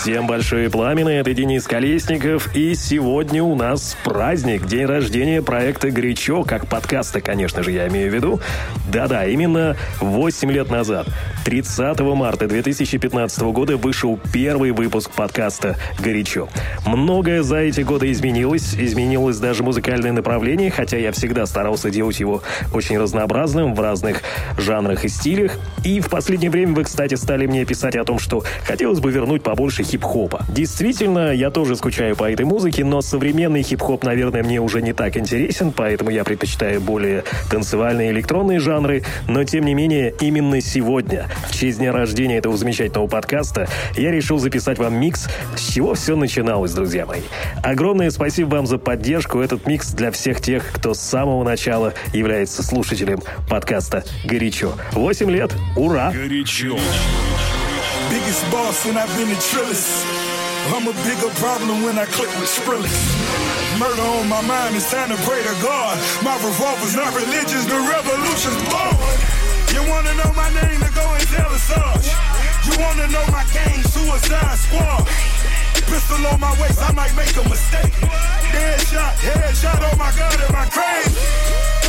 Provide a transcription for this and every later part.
Всем большое пламя, это Денис Колесников, и сегодня у нас праздник, день рождения проекта «Горячо», как подкаста, конечно же, я имею в виду. Да-да, именно 8 лет назад, 30 марта 2015 года, вышел первый выпуск подкаста «Горячо». Многое за эти годы изменилось, изменилось даже музыкальное направление, хотя я всегда старался делать его очень разнообразным в разных жанрах и стилях. И в последнее время вы, кстати, стали мне писать о том, что хотелось бы вернуть побольше хип-хопа. Действительно, я тоже скучаю по этой музыке, но современный хип-хоп, наверное, мне уже не так интересен, поэтому я предпочитаю более танцевальные электронные жанры. Но, тем не менее, именно сегодня, в честь дня рождения этого замечательного подкаста, я решил записать вам микс, с чего все начиналось, друзья мои. Огромное спасибо вам за поддержку. Этот микс для всех тех, кто с самого начала является слушателем подкаста «Горячо». Восемь лет. Ура! Горячо. Biggest boss and I've been a trillist. I'm a bigger problem when I click with Skrillex. Murder on my mind, it's time to pray to God. My revolver's not religious, the revolution's born. You wanna know my name, to go and tell us Sarge. You wanna know my gang, Suicide Squad. Pistol on my waist, I might make a mistake. Headshot, headshot, oh my god, am I crazy?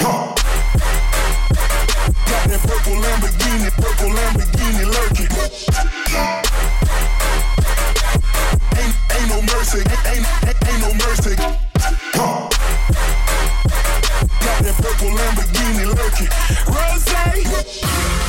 Huh. Got that purple Lamborghini, purple Lamborghini lurking. Ain't, ain't no mercy, ain't, ain't, ain't no mercy. Got that purple Lamborghini lurking.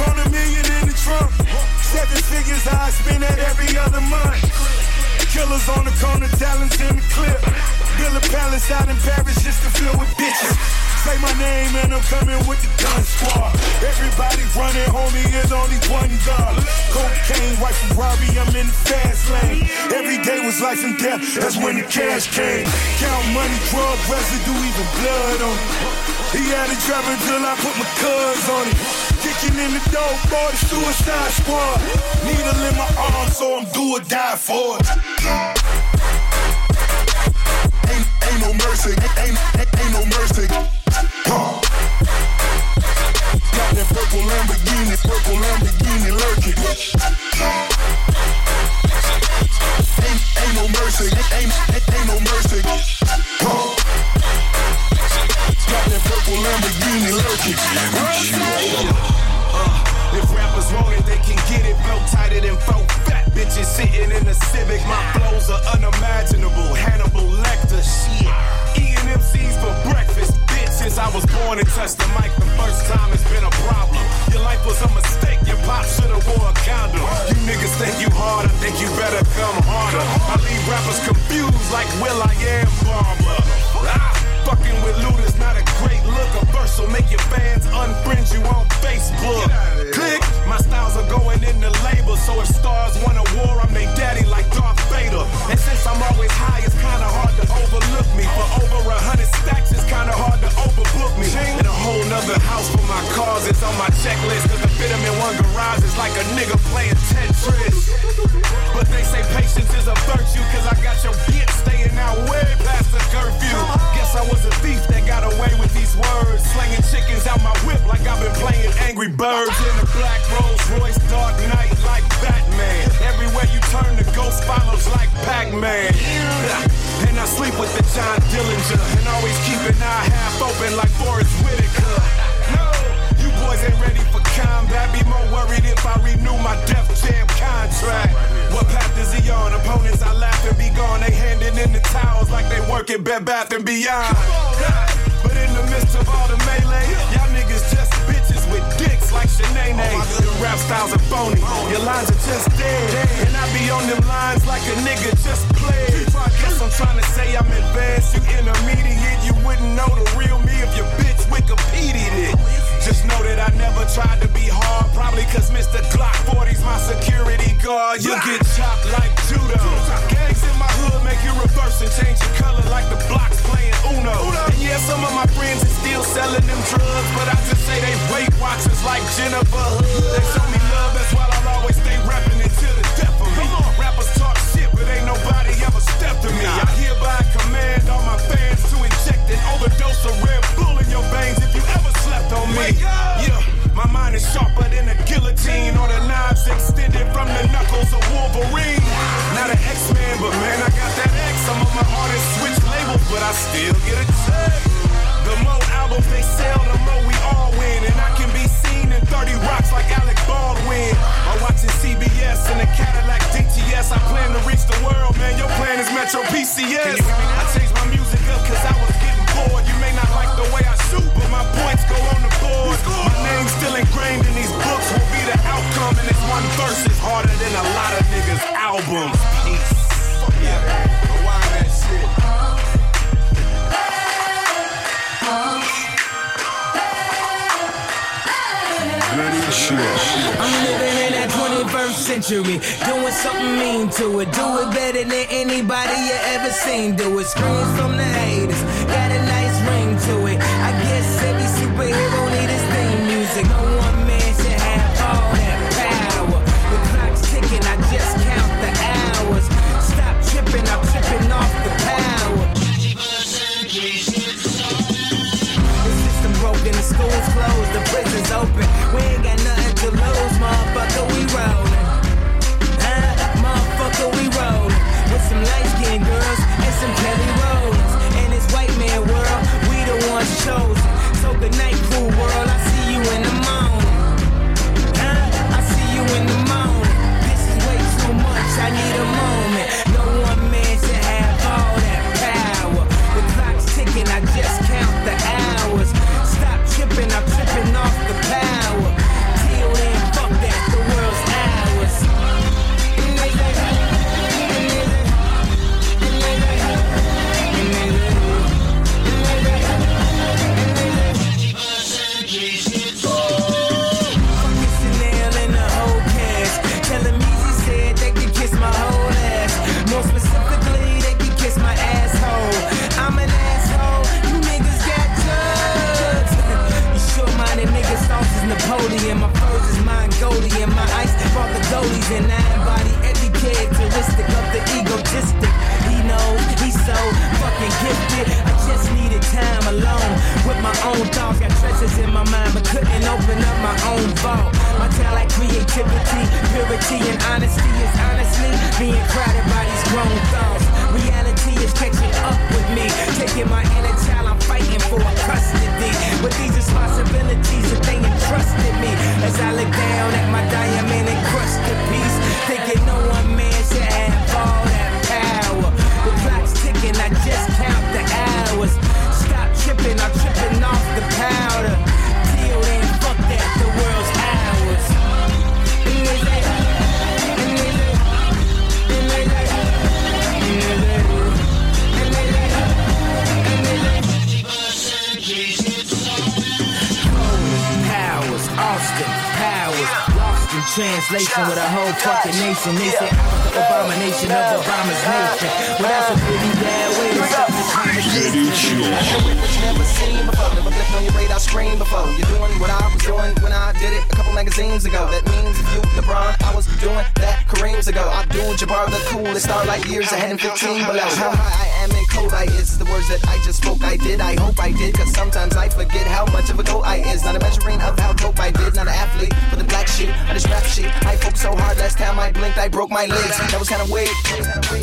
on the corner, million in the trunk. Seven figures I spend that every other month. Killers on the corner, talents in the clip. Build a palace out in Paris just to fill with bitches. Say my name and I'm coming with the gun squad. Everybody running, homie, there's only one God. Cocaine, white Ferrari, I'm in the fast lane. Every day was life and death, that's when the cash came. Count money, drug residue, even blood on it. He had it driving till I put my cuz on it. Kicking in the door, the suicide squad. Needle in my arm, so I'm do or die for it. Ain't, ain't no mercy, ain't, ain't, ain't no mercy. Got that purple Lamborghini, purple Lamborghini lurking. Ain't, ain't no mercy, ain't, ain't, And touched the mic the first time, it's been a problem. Your life was a mistake. Your pop should've wore a condom. You niggas think you hard, I think you better come harder. I leave rappers confused like Will I Am Bomber. Ah, fucking with loot is not a great look. Will make your fans unfriend you on Facebook. Click, my styles are going in the label. So if stars want a war, I'm they daddy like Darth Vader. And since I'm always high, it's kinda hard to overlook me. For over a hundred stacks, it's kinda hard to overbook me. And a whole nother house for my cars, it's on my checklist. Cause to fit them in one garage is like a nigga playing Tetris. But they say patience is a virtue, cause I got your bitch staying out way past the curfew. Guess I was a thief that got away with these words slinging chickens out my whip like I've been playing Angry Birds in a black Rolls Royce, Dark night like Batman. Everywhere you turn, the ghost follows like Pac-Man. And I sleep with the John Dillinger, and always keep an eye half open like Forest Whitaker. No, you boys ain't ready for combat. Be more worried if I renew my Def Jam contract. What path is he on? Opponents, I laugh and be gone. They handing in the towels like they work at Bed Bath and Beyond. But in the midst of all the melee, y'all niggas just bitches with dicks like Shanae. Your rap styles are phony, your lines are just dead. And I be on them lines like a nigga just played. I guess I'm trying to say I'm advanced, you intermediate. You wouldn't know the real me if your bitch Wikipedia it. Just know that I never tried to be hard, probably cause Mr. Glock 40's my security guard. You get chopped like judo. In my hood make you reverse and change your color like the blocks playing Uno. And yeah, some of my friends are still selling them drugs, but I just say they Weight Watchers like Jennifer Hood. They show me love, that's why I'll always stay rapping until the death of me. Rappers talk shit, but ain't nobody ever stepped to me. I hereby command all my fans to inject an overdose of Red Bull in your veins if you ever slept on me. Yeah, my mind is sharper than a guillotine or the knives extended from the knuckles of Wolverine. Not an X-Man, but man, I got that X. Some of my artists switch labels, but I still get a check. The more albums they sell, the more we all win. And I can be seen in 30 rocks like Alec Baldwin. Or watching CBS in a Cadillac DTS. I plan to reach the world, man. Your plan is Metro PCS. I changed my music up cause I was getting bored. You may not like the way I shoot, but my points go on the board. My name's still ingrained in these books, will be the outcome. And this one verse is harder than a lot of niggas' albums. Peace. Yeah. Rewind that shit. I'm living in that 21st century, doing something mean to it. Do it better than anybody you ever seen. Do it. Screams from the haters, got a nice ring to it. I guess every superhero need his theme music. No one man should have all that power. The clock's ticking, I just count the hours. Stop tripping, I'm tripping off the power. The system broken, the school's closed, the prison's open. We ain't got I need couldn't up my own vault. My talent, creativity, purity, and honesty is honestly being crowded by these grown thoughts. Reality is catching up with me, taking my inner child. I'm fighting for custody. With these responsibilities that they entrusted me, as I look down at my diamond encrusted piece, thinking no one man should have translation with a whole fucking nation. They say I was the abomination of Obama's nation. Well, that's a pretty bad way to start this conversation. never seen before. Never blipped on your radar screen before. You're doing what I was doing when I did it a couple magazines ago. That means if you LeBron, I was doing that Kareem's ago. Abdul Jabbar, the coolest star like years ahead and 15 below. How high I am code I is the words that I just spoke. I did, I hope I did, cause sometimes I forget how much of a goat I is. Not a measuring of how dope I did, not an athlete, but the black sheep, I just rap sheet. I focused so hard last time I blinked, I broke my legs. That was kinda weird.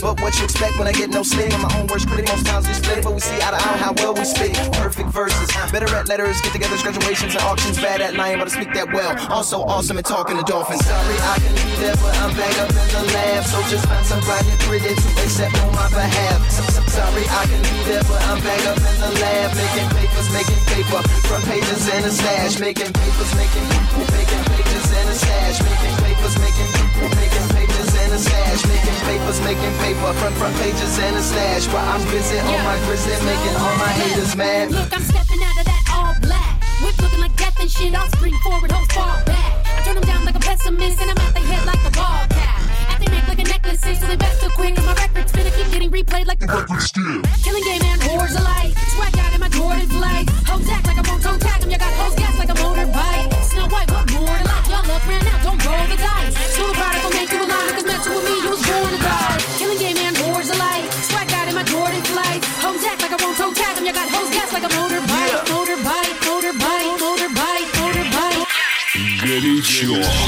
But what you expect when I get no sleep? I'm my own worst critic, most times we split, but we see eye to eye how well we speak. Perfect verses, better at letters, get togethers, graduations, and auctions. Bad at lying, but I speak that well. Also awesome at talking to dolphins. Sorry, I can be there, but I'm back up in the lab. So just find somebody pretty to accept on my behalf. Sorry I can be there, but I'm back up in the lab making papers, making paper, front pages in a stash, making papers, making making pages in a stash, making papers, making making pages in a stash, making papers, making paper, front front pages in a stash. While I'm busy on my grizzly, making all my haters mad. Look, I'm stepping out of that all black. Whip looking like death and shit. I'll spring forward, hoes fall back. I turn them down like a pessimist, and I'm at the head like a ball cap. At their neck like a necklace, so they best to quick. Cause my record's finna keep getting replayed like the record still. Killing game and whores alike. Swag out in my Jordan flight. Hoes act like I won't toe tag them. You got hoes gas like a motorbike. Snow White, what more to like? Y'all up ran out, don't roll the dice. School product will make you a line, cause messing with me, you was born to die. Killing game and whores alike. Swag out in my Jordan flight. Hoes act like I won't toe tag them. You got hoes gas like a motorbike. Motorbike, motorbike, motorbike, motorbike. Горячо.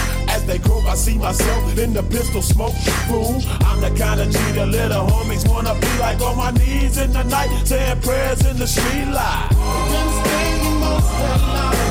They I see myself in the pistol smoke. Fool, I'm the kind of the little homies wanna be like on my knees in the night, saying prayers in the street light. Been spending most of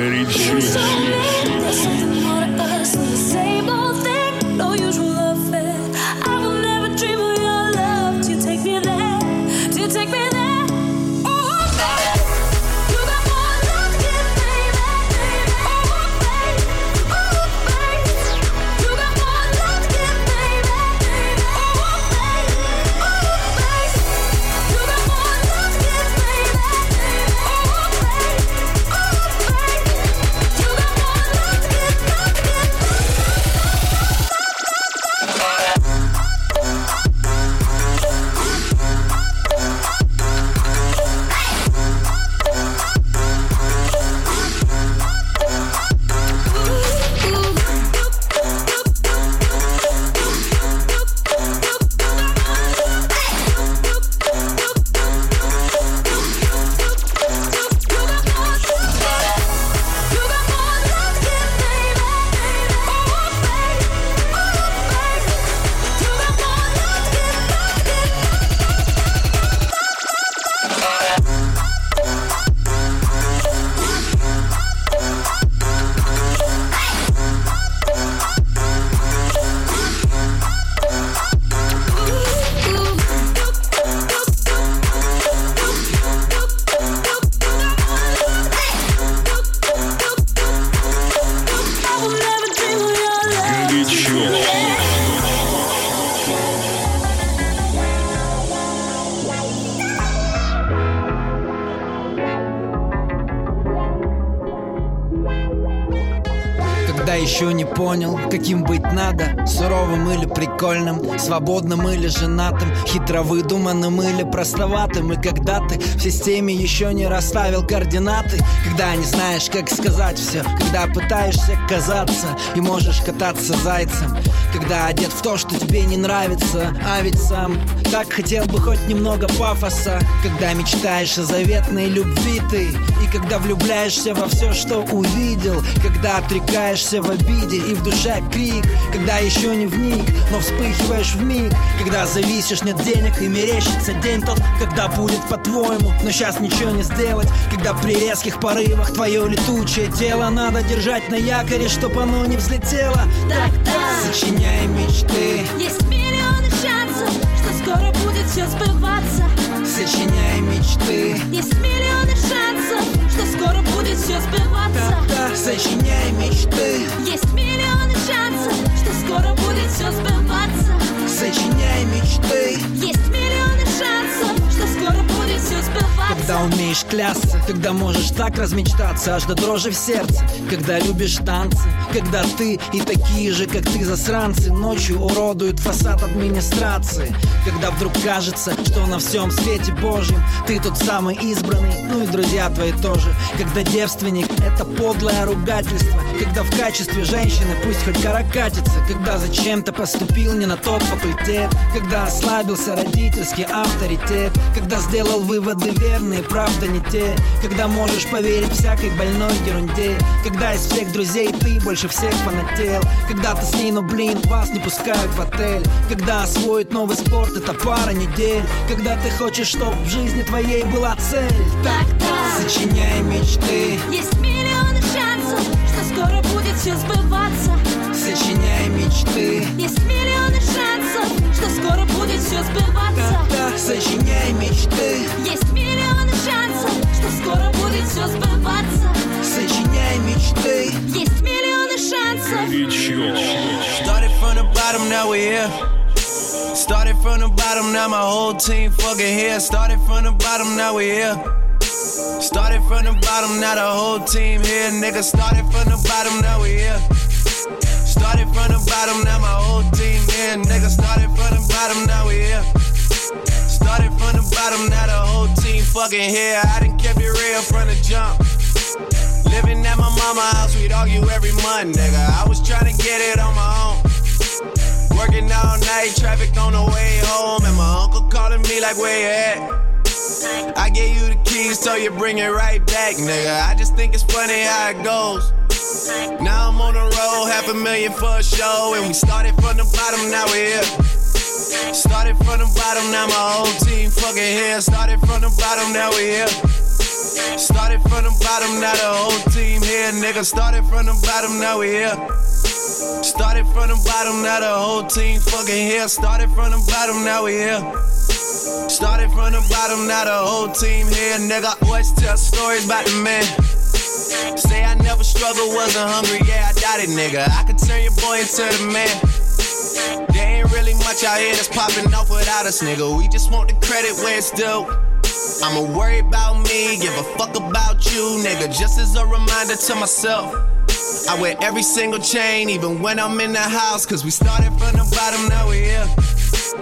Горячо. Понял, каким быть надо. Суровым или прикольным, свободным или женатым Хитро выдуманным или простоватым. И когда ты в системе еще не расставил координаты Когда не знаешь, как сказать все Когда пытаешься казаться и можешь кататься зайцем Когда одет в то, что тебе не нравится А ведь сам так хотел бы хоть немного пафоса. Когда мечтаешь о заветной любви ты И когда влюбляешься во все, что увидел Когда отрекаешься в обиде и в душе крик Когда еще не вник, но вспыхиваешь в миг Когда зависишь, нет денег и мерещится день тот Когда будет по-твоему, но сейчас ничего не сделать Когда при резких порывах твое летучее тело Надо держать на якоре, чтоб оно не взлетело Так-так. Сочиняй мечты Есть будет все сбываться. Сочиняй мечты Есть миллионы шансов, что скоро будет все сбываться. Да, сочиняй мечты Есть миллионы шансов, что скоро будет все сбываться. Сочиняй мечты Есть миллионы шансов, что скоро будет все сбываться. Когда умеешь клясться, когда можешь так размечтаться Аж до дрожи в сердце, когда любишь танцы Когда ты и такие же, как ты, засранцы. Ночью уродуют фасад администрации. Когда вдруг кажется, что на всем свете Божьем Ты тот самый избранный, ну и друзья твои тоже. Когда девственник — это подлое ругательство. Когда в качестве женщины пусть хоть каракатица Когда зачем-то поступил не на тот факультет. Когда ослабился родительский авторитет. Когда сделал выводы верные, правда не те Когда можешь поверить всякой больной ерунде. Когда из всех друзей ты больше всех фанател. Когда ты с ней, но блин, вас не пускают в отель. Когда освоить новый спорт это пара недель. Когда ты хочешь, чтоб в жизни твоей была цель. Так-так. Сочиняй мечты, Есть миллионы шансов, что скоро будет все сбываться. сочиняй мечты. Есть миллионы шансов, что скоро будет все сбываться. Да, сочиняй мечты, Есть шансов, что скоро будет все сбываться. сочиняй мечты Есть миллионы шансов. Started from the bottom, now we here. Started from the bottom, now my whole team fucking here. Started from the bottom, now we here. Started from the bottom, now the whole team here. Nigga, started from the bottom, now we here. Started from the bottom, now my whole team here. Nigga, started from the bottom, now we here. Started from the bottom, now the whole team fucking here. I done kept it real from the jump. Living at my mama house, we'd argue every month, nigga. I was trying to get it on my own. Working all night, traffic on the way home, and my uncle calling me like, where you at? I gave you the keys, so you bring it right back, nigga. I just think it's funny how it goes. Now I'm on the road, half a million for a show, and we started from the bottom, now we're here. Started from the bottom, now my whole team fucking here. Started from the bottom, now we here. Started from the bottom, now the whole team here, nigga. Started from the bottom, now we here. Started from the bottom, now the whole team fucking here. Started from the bottom, now we here. Started from the bottom, now the whole team here, nigga. Always tell stories about the man. Say I never struggled, wasn't hungry, yeah, I doubt it, nigga. I could turn your boy into the man. There ain't really much out here that's popping off without us, nigga. We just want the credit where it's due. I'ma worry about me, give a fuck about you, nigga. Just as a reminder to myself. I wear every single chain, even when I'm in the house. Cause we started from the bottom, now we here.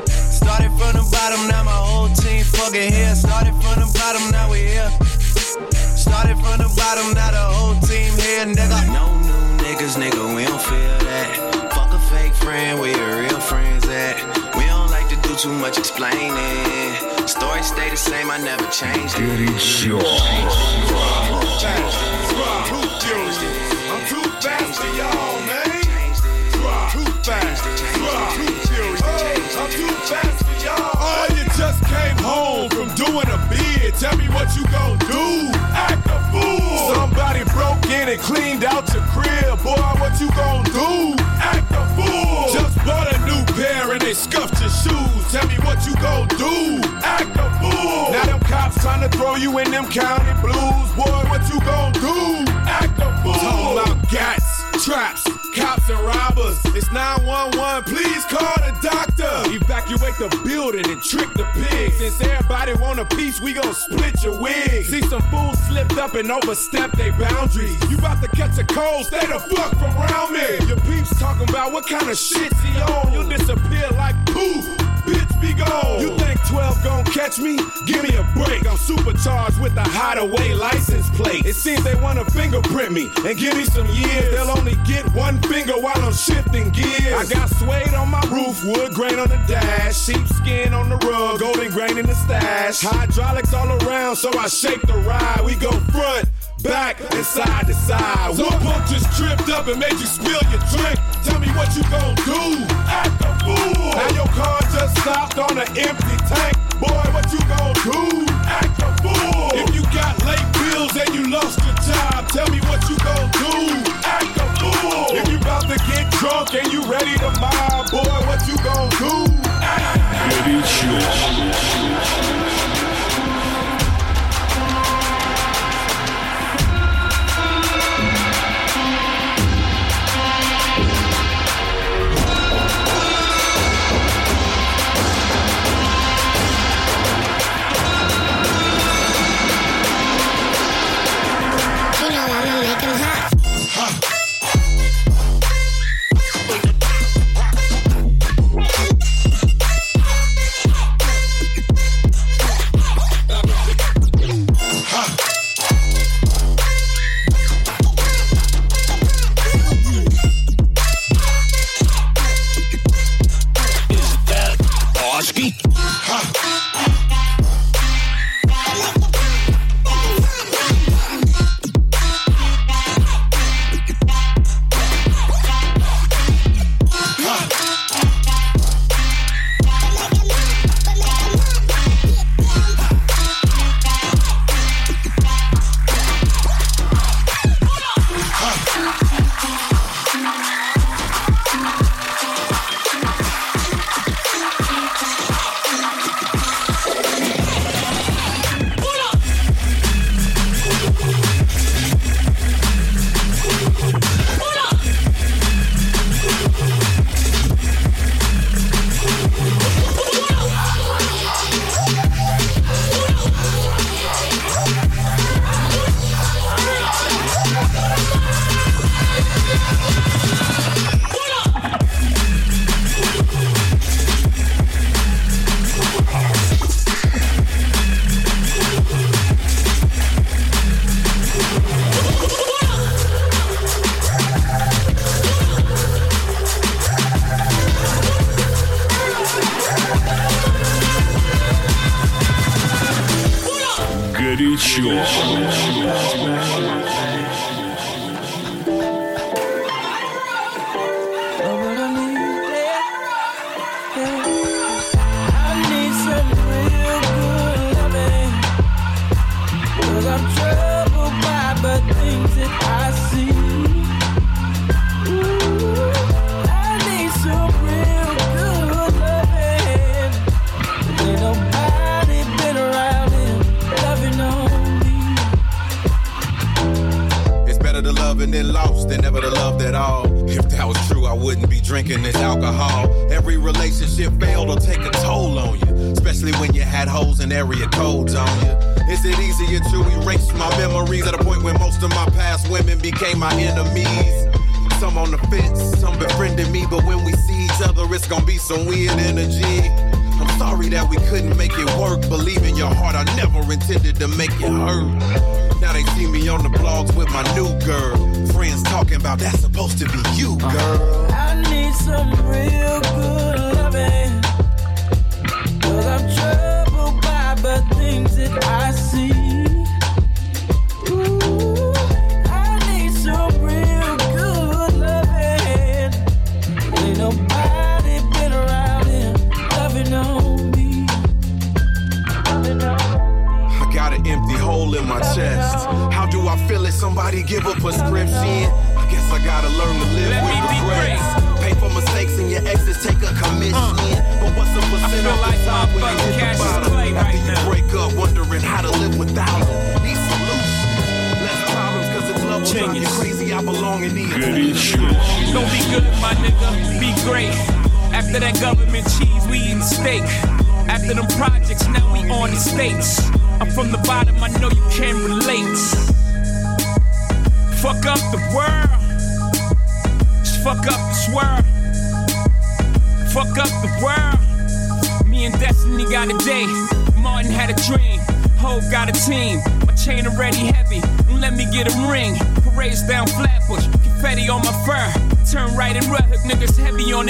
Started from the bottom, now my whole team fucking here. Started from the bottom, now we here. Started from the bottom, now the whole team here, nigga. No new niggas, nigga, we don't feel that. Fuck a fake friend, where your real friends at? We don't like to do too much explaining. Story stay the same, I never changed it. I'm too fast for y'all, man. Too fast. I'm too fast for y'all. Oh, you just came home from doing a bid. Tell me what you gon' do. Act a fool. Somebody broke in and cleaned out your crib. Boy, what you gon' do? Just bought a new pair and they scuffed your shoes. Tell me what you gon' do. Act a fool. Now them cops tryna throw you in them county blues. Boy, what you gon' do? Act a fool. Talking about gats, traps, cops and robbers. It's 911. Please call the doctor. Evacuate the building and trick the pigs. Since everybody want a piece, we gon' split your wig. See some fools slipped up and overstepped their boundaries. You about to catch a cold, stay the fuck from around me. Your peeps talking about what kind of shit's he on. You'll disappear like poof. Be gone. You think 12 gon' catch me? Give me a break. I'm supercharged with a hideaway license plate. It seems they wanna fingerprint me and give me some years. They'll only get one finger while I'm shifting gears. I got suede on my roof, wood grain on the dash, sheepskin on the rug, golden grain in the stash. Hydraulics all around, so I shake the ride. We go front. Back and side to side. Some punk just tripped up and made you spill your drink. Tell me what you gon' do. Act a fool. On an empty tank. Boy, what you gon' do? Act a fool. If you got late bills and you lost your job, tell me what you gon' do. Act a fool. If you about to get drunk and you ready to mob,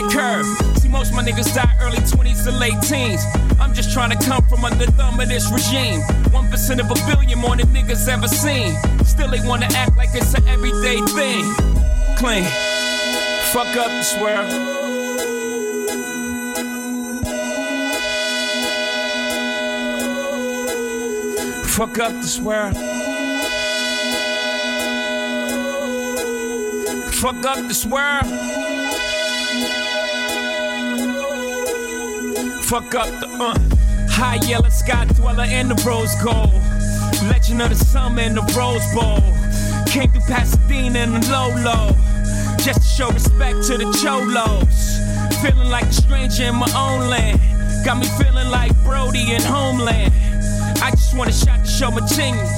the curve. See, most my niggas die early 20s to late teens. I'm just trying to come from under thumb of this regime. 1% of a billion more than niggas ever seen. Still, they wanna act like it's an everyday thing. Clean. Fuck up this world. Fuck up this world. Fuck up this world. Fuck up the uh. High yellow sky dweller and the rose gold. Legend of the summer in the Rose Bowl. Came through Pasadena in the low low. Just to show respect to the cholos. Feeling like a stranger in my own land. Got me feeling like Brody in Homeland. I just want a shot to show my genius.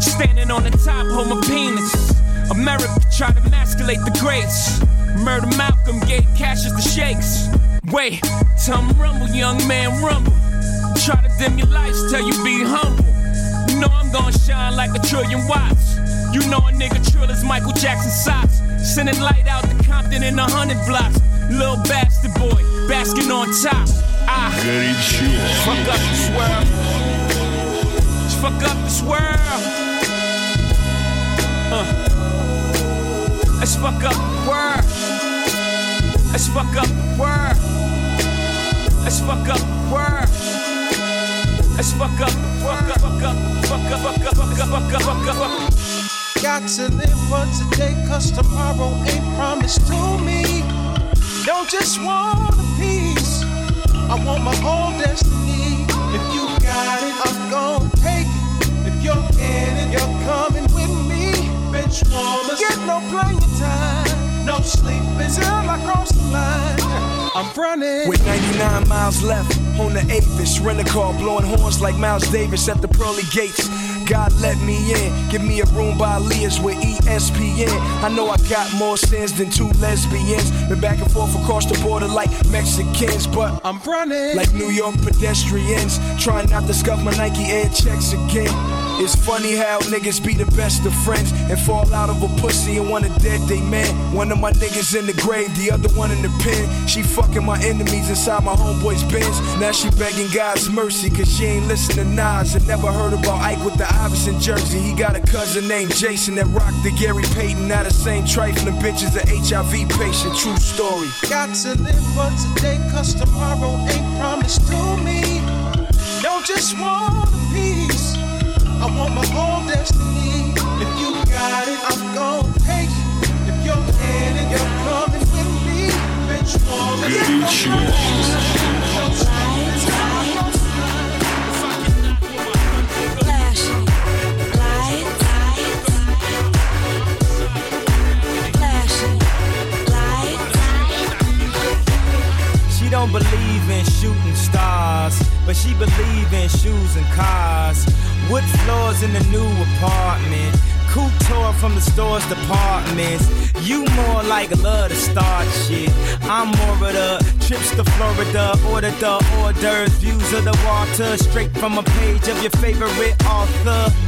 Standing on the top, hold my penis. America tried to emasculate the greats. Murder Malcolm gave Cassius the shakes. Wait, tell 'em rumble, young man, rumble. Try to dim your lights, tell you be humble. You know I'm gonna shine like a trillion watts. You know a nigga trill is Michael Jackson socks. Sending light out to Compton in a hundred blocks. Little bastard boy, basking on top. Ah, fuck up this world. Just fuck up this world. Uh. Let's fuck up the world. Let's fuck up the world. Let's fuck up the world. Let's fuck up, fuck up, fuck up, fuck up, fuck up, fuck up, fuck up, fuck up, fuck up. Got to live for today, cause tomorrow ain't promised to me. Don't just want a piece, I want my whole destiny. If you got it, I'm gonna take it. If you're in it, you're coming with me. Bench warmers, get no playing time, no sleeping till I cross the line. I'm running. With 99 miles left on the Avis, rent a car, blowing horns like Miles Davis at the pearly gates. God let me in, give me a room by Leah's with ESPN. I know I got more sins than two lesbians. Been back and forth across the border like Mexicans, but I'm running like New York pedestrians. Trying not to scuff my Nike Air checks again. It's funny how niggas be the best of friends and fall out of a pussy and wanna dead they man. One of my niggas in the grave, the other one in the pen. She fucking my enemies inside my homeboy's Benz. Now she begging God's mercy cause she ain't listen to Nas and never heard about Ike with the Iverson jersey. He got a cousin named Jason that rocked the Gary Payton. Now the same trifling bitch is a HIV patient. True story. Got to live for today, cause tomorrow ain't promised to me. Don't just want piece, I want my whole destiny. If you got it, I'm gonna take it. If you're in it, you're coming with me. Bitch, woman, She don't believe in shooting stars, but she believe in shoes and cars. Wood floors in the new apartment. Couture from the store's departments. You more like love to start shit. I'm more of the trips to Florida, order the hors d'oeuvres, views of the water, straight from a page of your favorite author.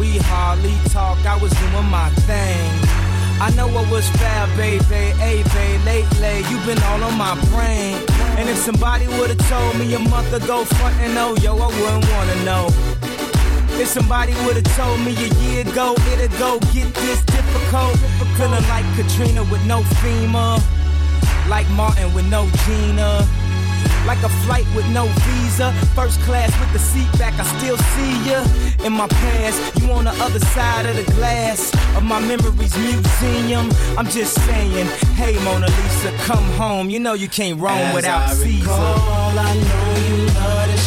We hardly talk. I was doing my thing. I know I was is foul, baby. Hey, babe, lately you been all on my brain. And if somebody would've told me a month ago, front and oh, yo, I wouldn't wanna know. If somebody would've told me a year ago, it'd go get this difficult. Feeling like Katrina with no FEMA. Like Martin with no Gina. Like a flight with no visa. First class with the seat back, I still see ya. In my past, you on the other side of the glass of my memories museum. I'm just saying, hey Mona Lisa, come home. You know you can't roam As without I Caesar. recall, I know you love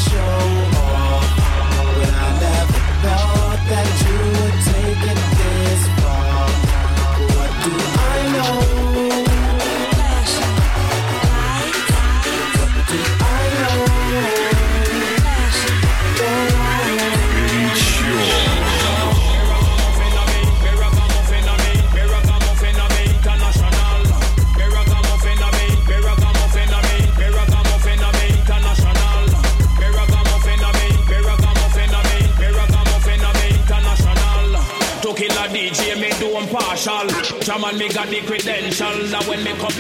impartial. Jaman, me got the credential. That when me come.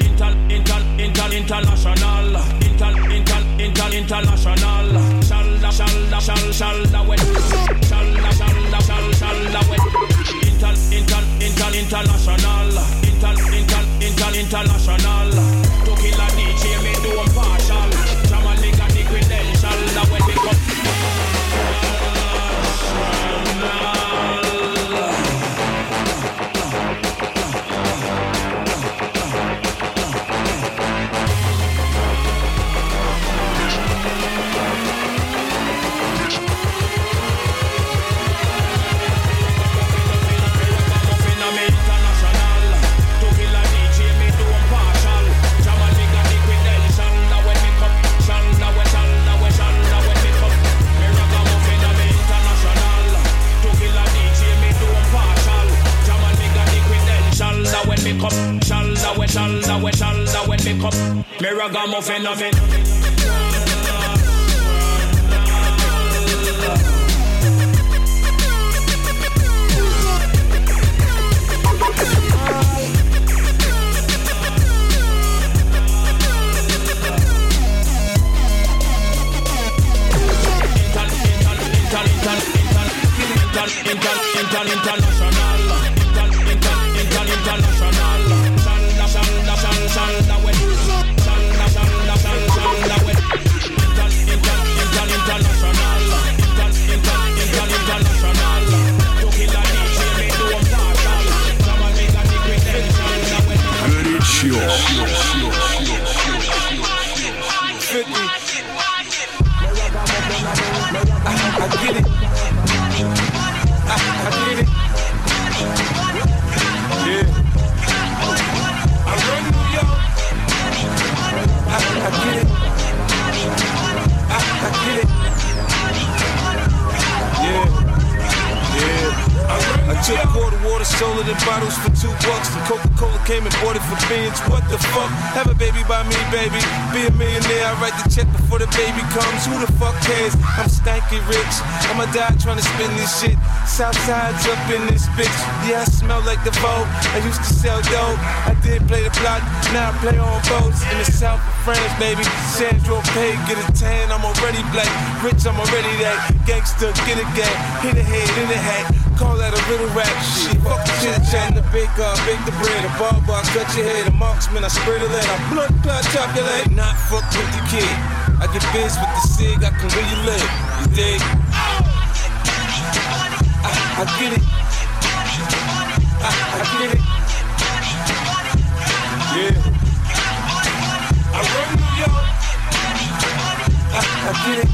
Inter, inter, inter, international, inter, inter, inter, international. Shalda, shalda, shal, shalda, when, shalda, shalda, shal, shalda, when. Inter, inter, inter, international, inter, inter, inter, international. To kill a Ragamuffin of before the baby comes. Who the fuck cares? I'm stanky rich. I'ma die trying to spend this shit. Southside's up in this bitch. Yeah, I smell like the vote. I used to sell dope. I did play the block. Now I play on boats in the south of France, baby. Saint-Tropez, get a tan. I'm already black. Rich, I'm already that. Gangster, get a gang. Hit a head in the hat. Call that a little rap shit. Fuck the chit chat. The baker, I bake the bread. A barber, I cut your head. A marksman, I spray the lead. I blood clot chocolate. Not fuck with the kid. I get biz with the cig. I can you live. You dig? I, I get it. I, I get it. Yeah. I run New York. I, I get it.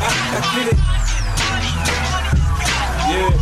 I, I get it. Yeah.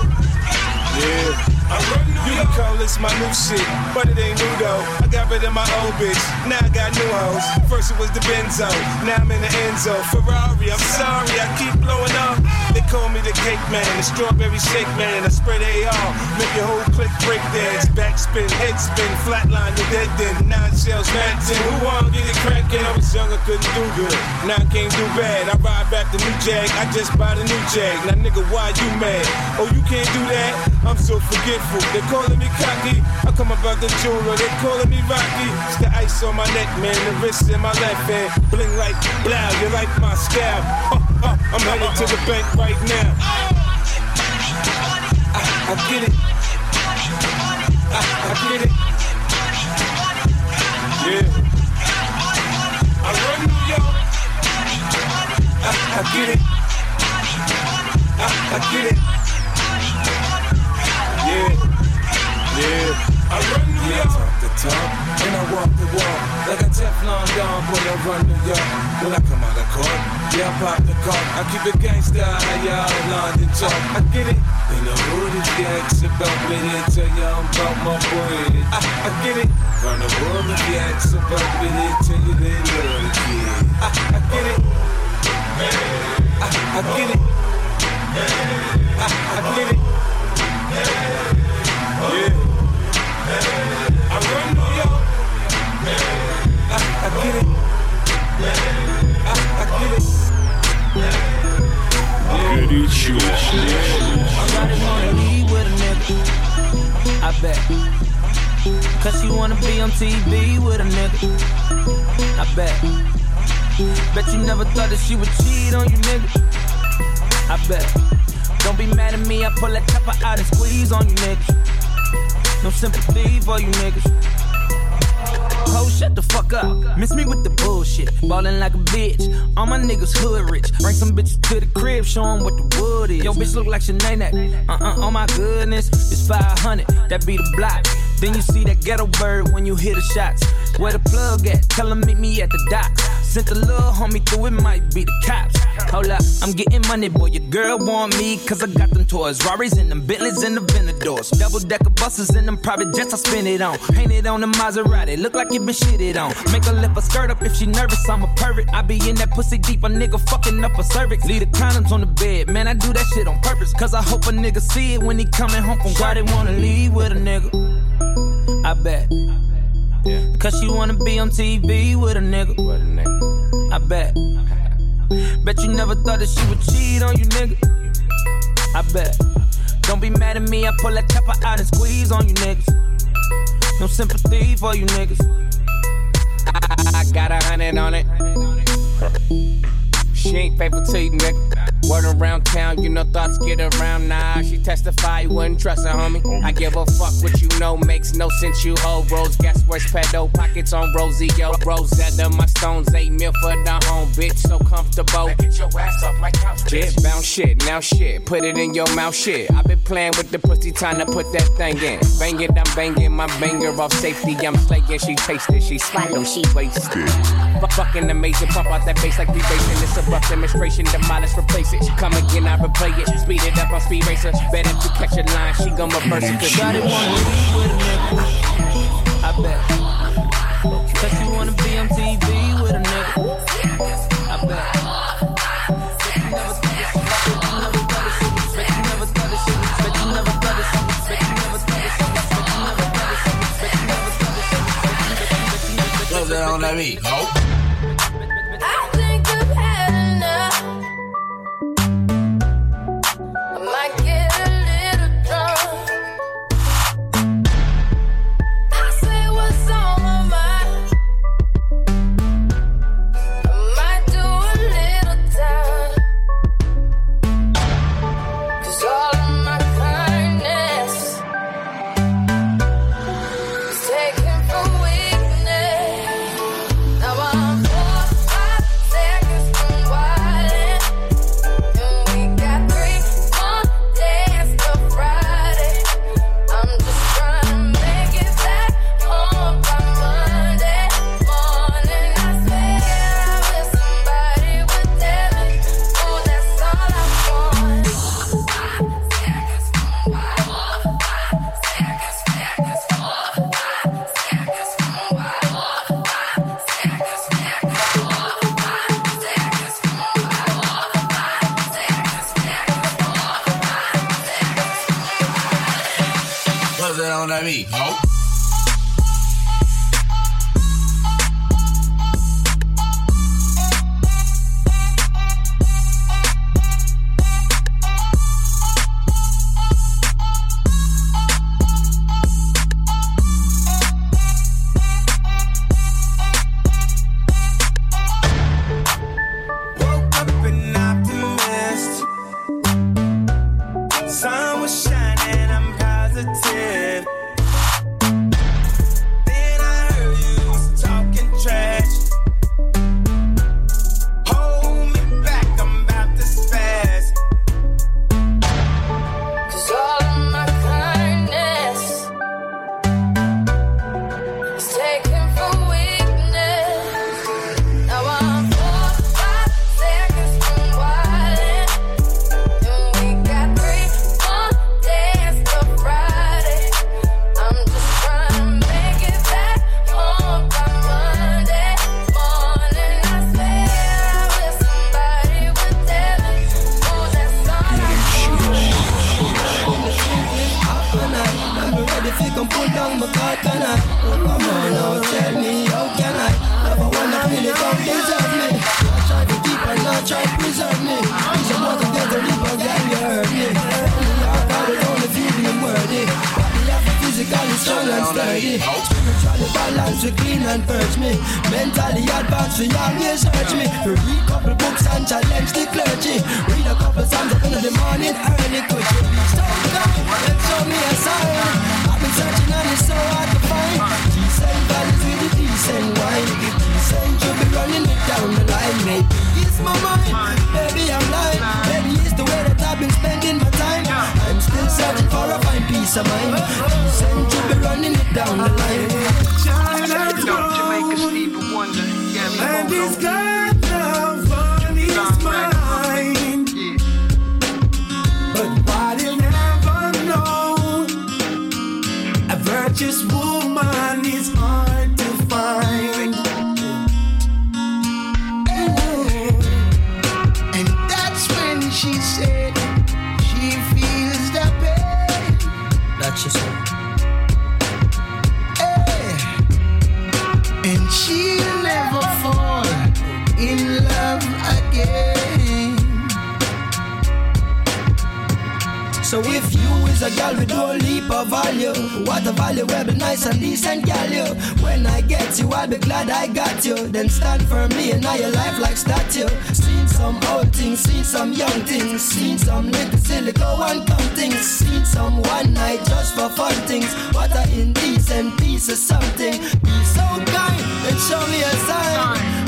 Yeah. You can call this my new shit, but it ain't new though. I got rid of my old bitch, now I got new hoes. First it was the Benzo, now I'm in the Enzo. Ferrari, I'm sorry, I keep blowing up. They call me the cake man, the strawberry shake man. I spread AR, make your whole click break dance. Backspin, head spin, flatline, the dead then. Nine shells, ten. Who wanna get it crackin'? I was young, I couldn't do good. Now I can't do bad. I ride back the new Jag, I just bought a new Jag. Now nigga, why you mad? Oh, you can't do that? I'm so forgetful. They calling me cocky. I come about the jeweler, they calling me Rocky. It's the ice on my neck, man, the wrist in my left hand. Bling like blow, you like my style. Huh, huh, I'm headed to the bank right now. I, I get it. I, I get it. Yeah. I run New York. I, I get it. I, I get it. Yeah. Yeah. I run New York. talk the talk and I walk the walk like a Teflon Don boy. I run New York when I come out of court. Yeah, I pop the cork. I keep it gangsta, y'all London talk. I get it. In the hood, it's gangs about me. They tell y'all about my boy. I, I get it. From the world, the gangs about me. They tell you they love the kid. I, I get it. I, I get it. I, I get it. Yeah. I run New York. I, I get it. I, I get it. Yeah. Get it, you. Somebody wanna leave with a nigga. I bet. Cause you wanna be on TV with a nigga. I bet. Bet you never thought that she would cheat on you, nigga. I bet. Don't be mad at me, I pull that pepper out and squeeze on you, nigga. No sympathy for you niggas. Ho, shut the fuck up. Miss me with the bullshit. Ballin' like a bitch. All my niggas hood rich. Bring some bitches to the crib, show 'em what the wood is. Yo, bitch look like Shanae. Uh uh, oh my goodness. It's 500, that be the block. Then you see that ghetto bird when you hear the shots. Where the plug at? Tell 'em meet me at the docks. Sent the little homie through, it might be the cops. Hold up, I'm getting money, boy. Your girl want me, cause I got them toys. Rari's and them Bentleys and the Venadors. Double decker buses and them private jets I spin it on. Painted on the Maserati, look like you been shitted on. Make her lift her skirt up if she nervous, I'm a pervert. I be in that pussy deep, a nigga fucking up a cervix. Leave the condoms on the bed, man, I do that shit on purpose. Cause I hope a nigga see it when he coming home from work. They wanna leave with a nigga. I bet. Yeah. Cause she wanna be on TV with a nigga. I bet. Bet you never thought that she would cheat on you, nigga. I bet. Don't be mad at me, I pull that chopper out and squeeze on you niggas. No sympathy for you niggas. I, got a hundred on it. She ain't faithful to you, nigga. Word around town, you know thoughts get around. Nah, she testify, you wouldn't trust her, homie. I give a fuck what you know, makes no sense. You hold rose, guess where's pedo? Pockets on Rosie, yo. Rosetta, my stones, eight mil for the home, bitch. So comfortable. Get your ass off my couch, bitch. Bounce shit, now shit. Put it in your mouth, shit. i been playing with the pussy, time to put that thing in. Bang it, I'm banging my banger off safety. I'm slaying, she tasted, she swallowed, she wasted. Fuck fucking amazing, pump out that bass like we racing. It's a rough demonstration, demolish, replace it. She come again, I replay it. Speed it up on speed racer. Better to catch a line, she gon' reverse it. Cause Shawty wanna leave with a nigga. I bet. Cause she wanna be on TV with a nigga. I bet. That on that beat. Nope. To come pull down my car tonight. Come on now, tell me how can I? Never wanna it, don't deserve me. I try to keep and not try to preserve me. Reason not to get the reaper, girl, you heard me. I got it, only feeling worthy. Physically strong and sturdy. Spiritually balanced, we clean and purge me. Mentally advanced, we always urge me. To read couple books and challenge the clergy. Read a couple psalms up in the morning early. Could you be so kind and show me a sign? Searching and it's so hard to find. Decent values with the decent wine. Decent you be running it down the line. Maybe it's my mind, maybe I'm lying. Maybe it's the way that I've been spending my time. I'm still searching for a fine peace of mind. Decent you be running it down the line. Jamaica Stevie Wonder. And he's got love on his mind. A virtuous a girl with no leap of value, what a value will be nice and decent gal you. When I get you, I'll be glad I got you. Then stand all your life like statue. Seen some old things, seen some young things, seen some little silly go and come things, seen some one night just for fun things. What a indecent piece of something. Be so kind and show me a sign.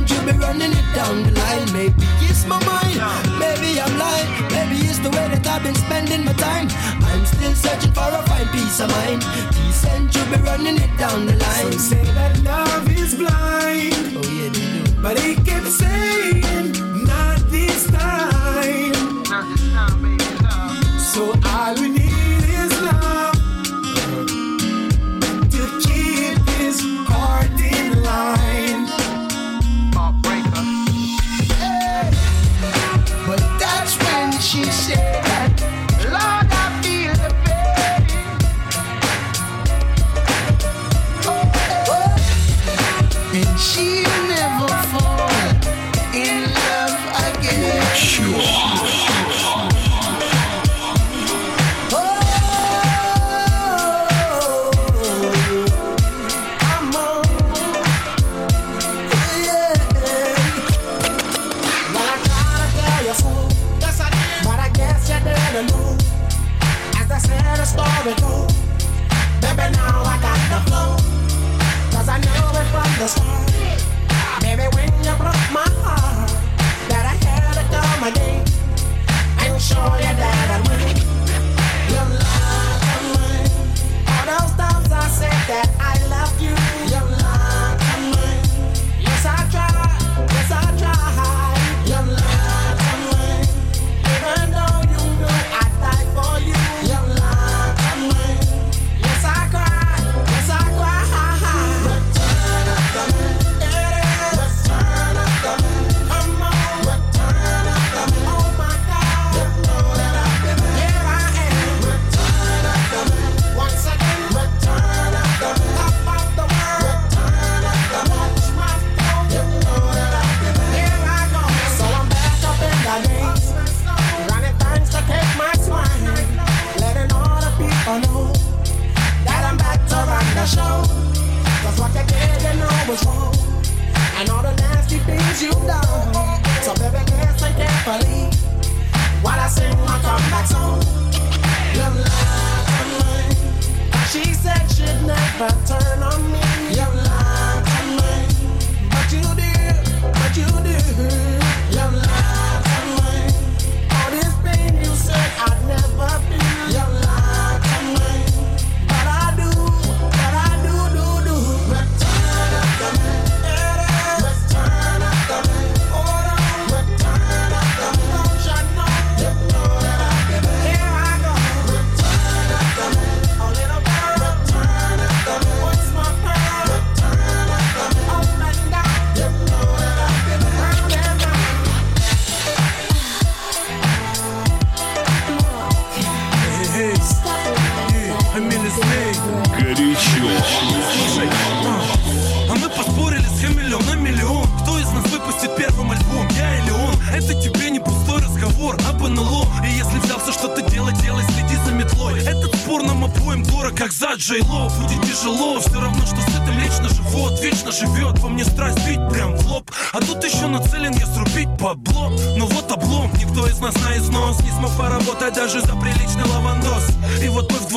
Decent, you be running it down the line. Maybe it's my mind, maybe I'm lying. Maybe it's the way that I've been spending my time. I'm still searching for a fine peace of mind. Decent, you be running it down the line. Some say that love is blind. Oh yeah, they do. But he kept saying, not this time. So all we need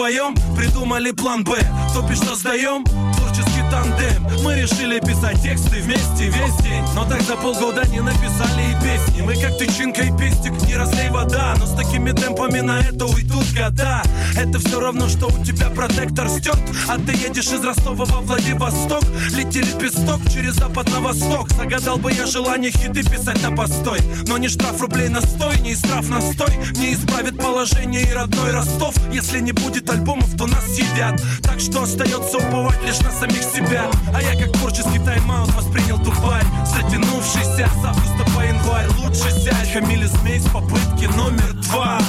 вдвоем придумали план Б. То бишь создаем творческий тандем. Мы решили писать тексты вместе весь день. Но так за полгода не написали и песни. Мы как тычинка и пестик, не разлей вода. Но с такими темпами на это уйдут года. Это все равно, что у тебя протектор стерт А ты едешь из Ростова во Владивосток. Лети лепесток через запад на восток. Загадал бы я желание хиты писать на постой. Но не штраф рублей на стой, не штраф на стой Не избавит положение и родной Ростов. Если не будет альбомов, то нас съедят. Так что остается уповать лишь на самих себя. А я как творческий тайм-аут воспринял Дубай Затянувшийся. С августа по январь Лучше сядь, хамили змей с попытки номер два.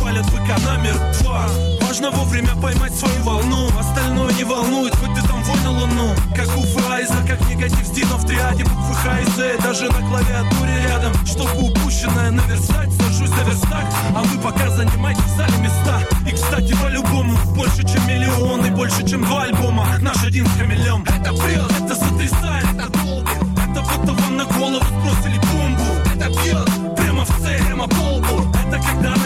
Валят быка номер два Важно вовремя поймать свою волну. Остальное не волнует, хоть ты там вой на луну. Как Уфа Айза, как негатив Дина в триаде Буквы Х и З, даже на клавиатуре рядом Чтобы упущенное. Наверстать, сажусь за верстак А вы пока занимайте зале места. И, кстати, по-любому Больше, чем миллион и больше, чем два альбома. Наш один с хамелем Это бред, это сотрясает, это долго Это будто вам на голову сбросили бомбу. Это бьет прямо в цель, прямо по лбу Это когда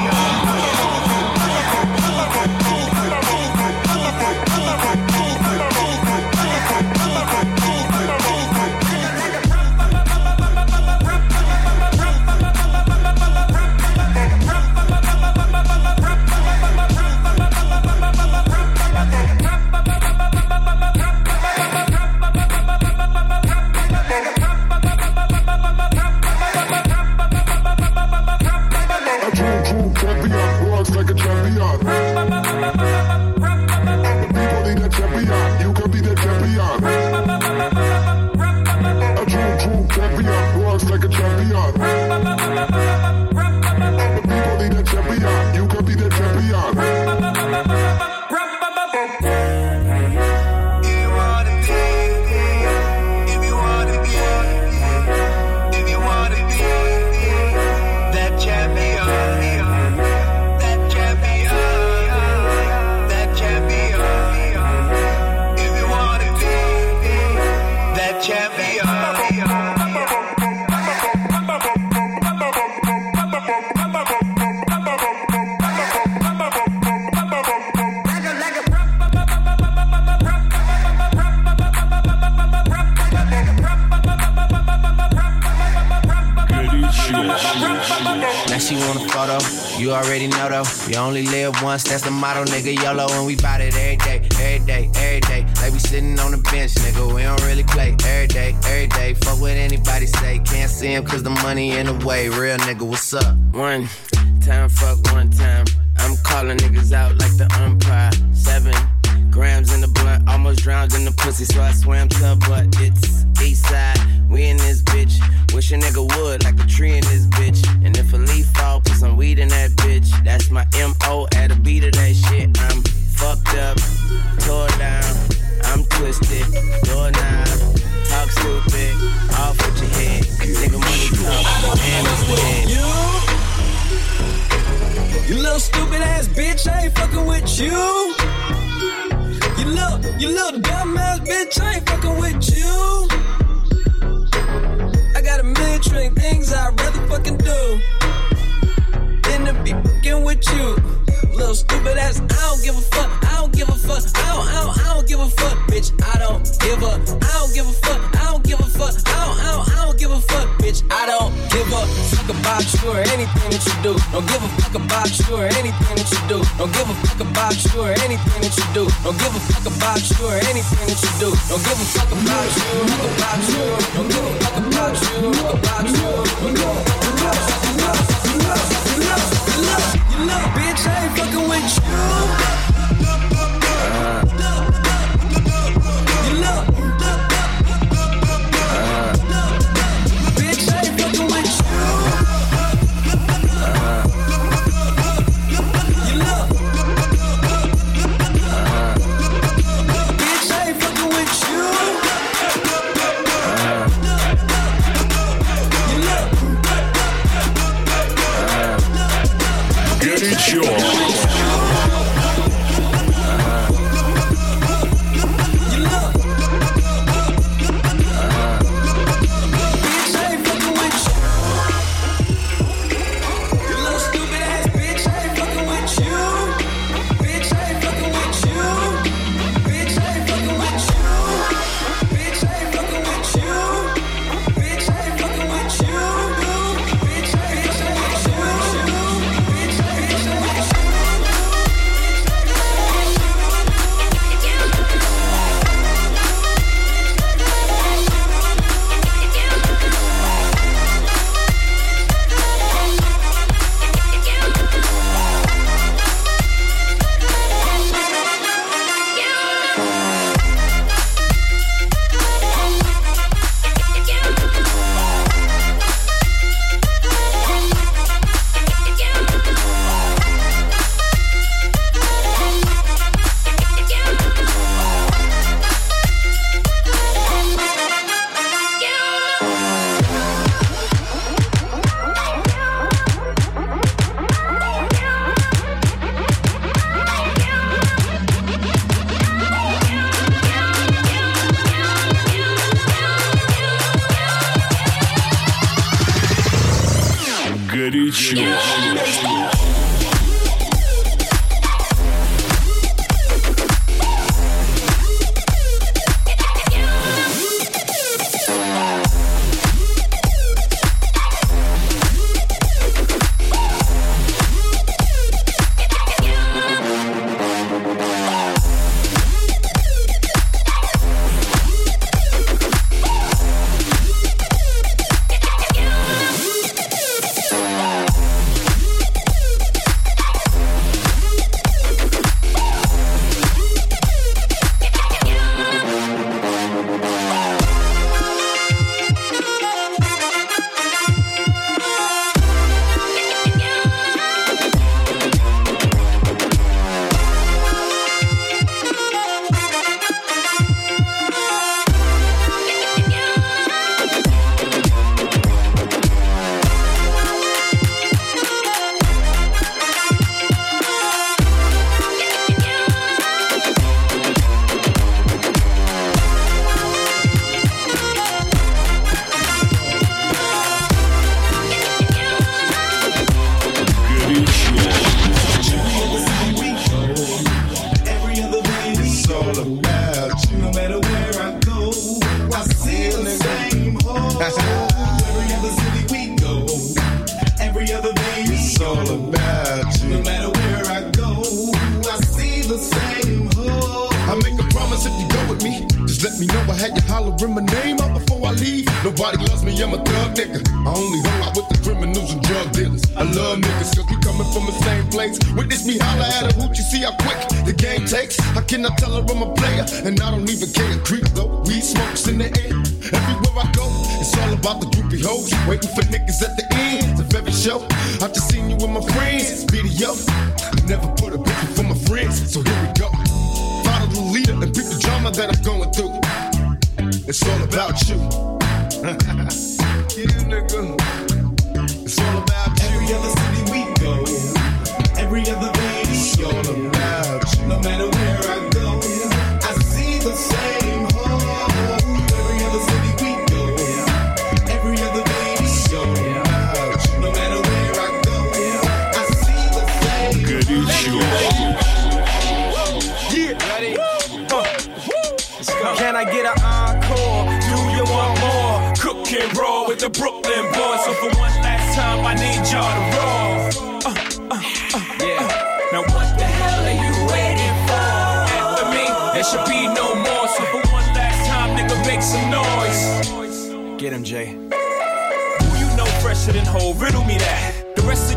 that's the motto, nigga. YOLO, and we bout it every day, every day, every day. Like we sitting on the bench, nigga. We don't really play every day, every day. Fuck what anybody say, can't see him cause the money in the way. Real nigga, the Brooklyn boys. So for one last time, I need y'all to roll. Uh, uh, uh, yeah. Now what the hell are you waiting for? After me, there should be no more. So for one last time, nigga, make some noise. Get him, Jay. Who you know fresher than Hov? Riddle me that.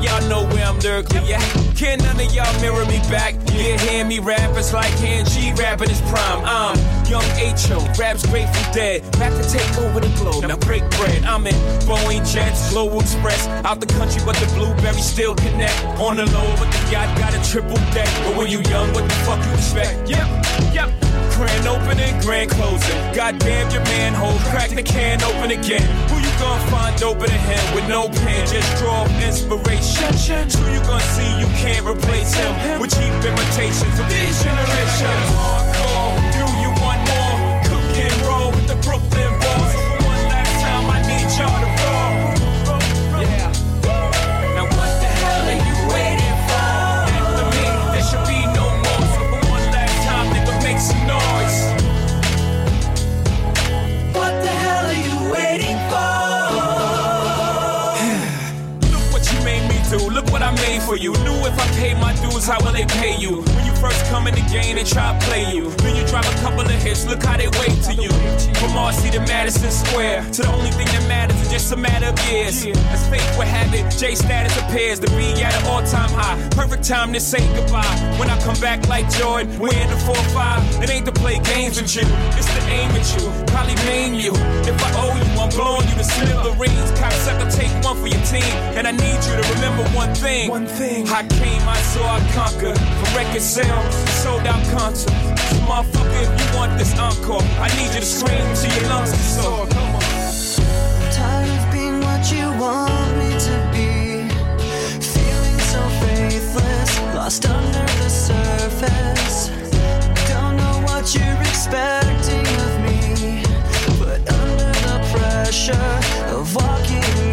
Y'all know where I'm lyrically at. Can none of y'all mirror me back? Yeah, hear me rap, it's like Han G rapping his prime. I'm young H.O., raps Grateful Dead. Back to take over the globe, now break bread. I'm in Boeing Jets, Global Express. Out the country, but the blueberries still connect. On the low, but the yacht got a triple deck. But when you young, what the fuck you expect? Yep, yep. Grand opening, grand closing. Goddamn your manhole, crack the can open again. Who you gonna find open a him with no pen? Just draw inspiration. Who you gonna see you can't replace him with cheap imitations of these generations? Hardcore, do you want more? Cook and roll with the Brooklyn Paid my dues, how will they pay you? First come in the game, they try to play you. Then you drop a couple of hits. Look how they wait to you. From Marcy to Madison Square, to the only thing that matters is just a matter of years. As fate would have it, J status appears to be at an all-time high. Perfect time to say goodbye. When I come back like Jordan, wearing the 4-5. It ain't to play games with you, it's to aim at you. Probably maim you. If I owe you, I'm blowing you to smithereens. Cocksucker, take one for your team. And I need you to remember one thing. One thing. I came, I saw, I conquered. From record sales, dumb, sold out concert. Motherfucker, if you want this encore, I need you to scream till your lungs are. Come on. I'm tired of being what you want me to be. Feeling so faithless, lost under the surface. Don't know what you're expecting of me, but under the pressure of walking.